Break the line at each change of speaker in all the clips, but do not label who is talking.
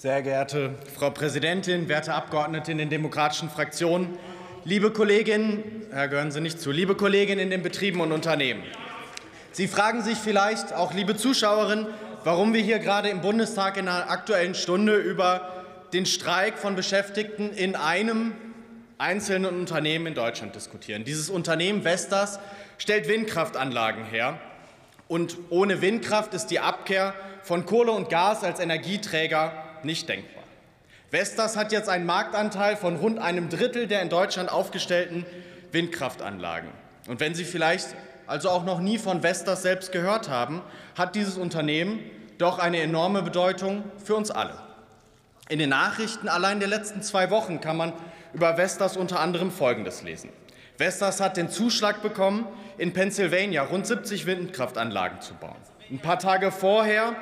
Sehr geehrte Frau Präsidentin, werte Abgeordnete in den demokratischen Fraktionen, liebe Kolleginnen, Herr, gehören Sie nicht zu, liebe Kolleginnen in den Betrieben und Unternehmen. Sie fragen sich vielleicht, auch liebe Zuschauerinnen, warum wir hier gerade im Bundestag in der Aktuellen Stunde über den Streik von Beschäftigten in einem einzelnen Unternehmen in Deutschland diskutieren. Dieses Unternehmen Vestas stellt Windkraftanlagen her. Und ohne Windkraft ist die Abkehr von Kohle und Gas als Energieträger nicht denkbar. Vestas hat jetzt einen Marktanteil von rund einem Drittel der in Deutschland aufgestellten Windkraftanlagen. Und wenn Sie vielleicht also auch noch nie von Vestas selbst gehört haben, hat dieses Unternehmen doch eine enorme Bedeutung für uns alle. In den Nachrichten allein der letzten zwei Wochen kann man über Vestas unter anderem Folgendes lesen. Vestas hat den Zuschlag bekommen, in Pennsylvania rund 70 Windkraftanlagen zu bauen. Ein paar Tage vorher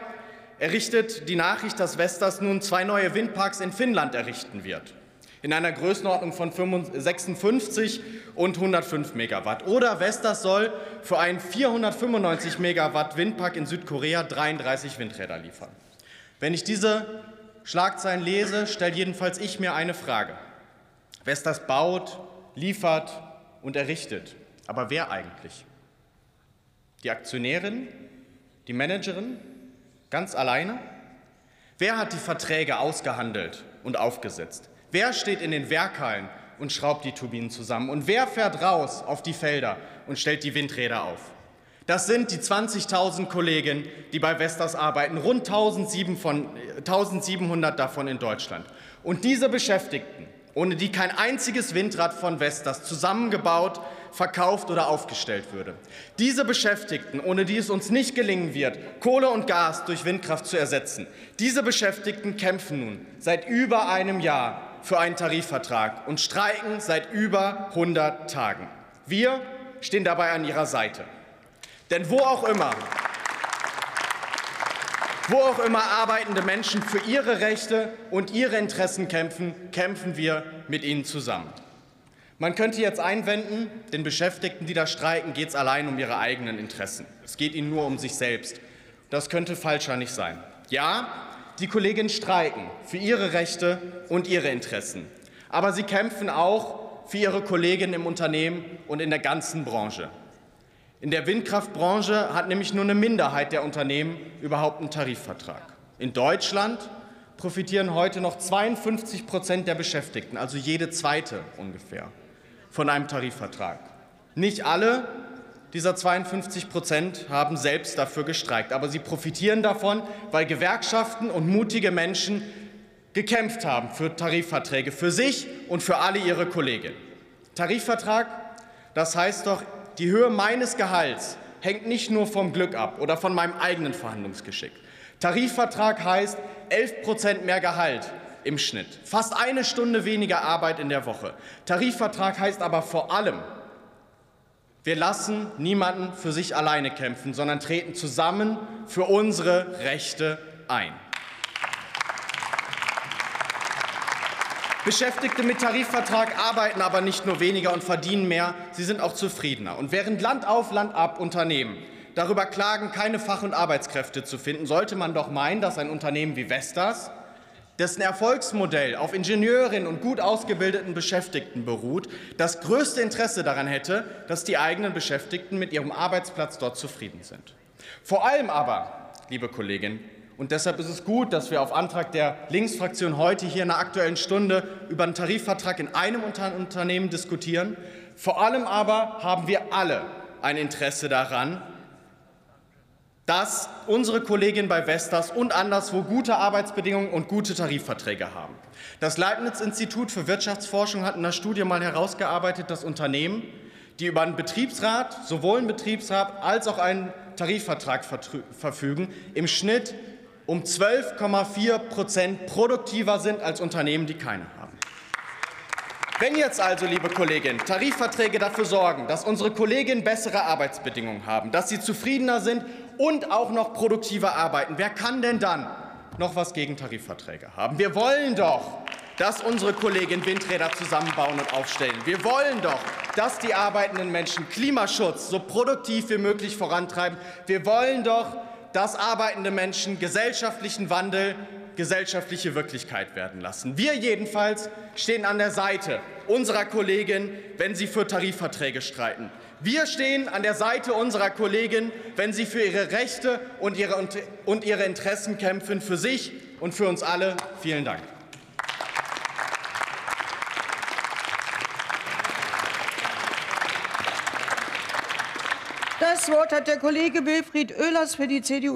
errichtet die Nachricht, dass Vestas nun zwei neue Windparks in Finnland errichten wird in einer Größenordnung von 56 und 105 Megawatt. Oder Vestas soll für einen 495 Megawatt Windpark in Südkorea 33 Windräder liefern. Wenn ich diese Schlagzeilen lese, stellt jedenfalls ich mir eine Frage. Vestas baut, liefert und errichtet. Aber wer eigentlich? Die Aktionärin? Die Managerin? Ganz alleine? Wer hat die Verträge ausgehandelt und aufgesetzt? Wer steht in den Werkhallen und schraubt die Turbinen zusammen? Und wer fährt raus auf die Felder und stellt die Windräder auf? Das sind die 20.000 Kollegen, die bei Vestas arbeiten, rund 1.700 davon in Deutschland. Und diese Beschäftigten, ohne die kein einziges Windrad von Vestas zusammengebaut, verkauft oder aufgestellt würde. Diese Beschäftigten, ohne die es uns nicht gelingen wird, Kohle und Gas durch Windkraft zu ersetzen, diese Beschäftigten kämpfen nun seit über einem Jahr für einen Tarifvertrag und streiken seit über 100 Tagen. Wir stehen dabei an ihrer Seite. Denn wo auch immer, wo auch immer arbeitende Menschen für ihre Rechte und ihre Interessen kämpfen, kämpfen wir mit ihnen zusammen. Man könnte jetzt einwenden, den Beschäftigten, die da streiken, geht es allein um ihre eigenen Interessen. Es geht ihnen nur um sich selbst. Das könnte falscher nicht sein. Ja, die Kolleginnen streiken für ihre Rechte und ihre Interessen. Aber sie kämpfen auch für ihre Kolleginnen im Unternehmen und in der ganzen Branche. In der Windkraftbranche hat nämlich nur eine Minderheit der Unternehmen überhaupt einen Tarifvertrag. In Deutschland profitieren heute noch 52 Prozent der Beschäftigten, also jede zweite ungefähr, von einem Tarifvertrag. Nicht alle dieser 52 Prozent haben selbst dafür gestreikt. Aber sie profitieren davon, weil Gewerkschaften und mutige Menschen gekämpft haben für Tarifverträge, für sich und für alle ihre Kollegen. Tarifvertrag, das heißt doch, die Höhe meines Gehalts hängt nicht nur vom Glück ab oder von meinem eigenen Verhandlungsgeschick. Tarifvertrag heißt 11 Prozent mehr Gehalt im Schnitt, fast eine Stunde weniger Arbeit in der Woche. Tarifvertrag heißt aber vor allem, wir lassen niemanden für sich alleine kämpfen, sondern treten zusammen für unsere Rechte ein. Beschäftigte mit Tarifvertrag arbeiten aber nicht nur weniger und verdienen mehr, sie sind auch zufriedener. Und während Land auf, Land ab Unternehmen darüber klagen, keine Fach- und Arbeitskräfte zu finden, sollte man doch meinen, dass ein Unternehmen wie Vestas dessen Erfolgsmodell auf Ingenieurinnen und gut ausgebildeten Beschäftigten beruht, das größte Interesse daran hätte, dass die eigenen Beschäftigten mit ihrem Arbeitsplatz dort zufrieden sind. Vor allem aber, liebe Kolleginnen, und deshalb ist es gut, dass wir auf Antrag der Linksfraktion heute hier in der Aktuellen Stunde über einen Tarifvertrag in einem Unternehmen diskutieren. Vor allem aber haben wir alle ein Interesse daran, dass unsere Kolleginnen bei Vestas und anderswo gute Arbeitsbedingungen und gute Tarifverträge haben. Das Leibniz-Institut für Wirtschaftsforschung hat in einer Studie mal herausgearbeitet, dass Unternehmen, die über einen Betriebsrat, sowohl einen Betriebsrat als auch einen Tarifvertrag verfügen, im Schnitt um 12,4 Prozent produktiver sind als Unternehmen, die keine haben. Wenn jetzt also, liebe Kolleginnen, Tarifverträge dafür sorgen, dass unsere Kolleginnen bessere Arbeitsbedingungen haben, dass sie zufriedener sind und auch noch produktiver arbeiten. Wer kann denn dann noch was gegen Tarifverträge haben? Wir wollen doch, dass unsere Kolleginnen Windräder zusammenbauen und aufstellen. Wir wollen doch, dass die arbeitenden Menschen Klimaschutz so produktiv wie möglich vorantreiben. Wir wollen doch, dass arbeitende Menschen gesellschaftlichen Wandel gesellschaftliche Wirklichkeit werden lassen. Wir jedenfalls stehen an der Seite unserer Kollegin, wenn sie für Tarifverträge streiten. Wir stehen an der Seite unserer Kollegin, wenn sie für ihre Rechte und ihre, und ihre Interessen kämpfen, für sich und für uns alle. Vielen Dank.
Das Wort hat der Kollege Wilfried Oehlers für die CDU.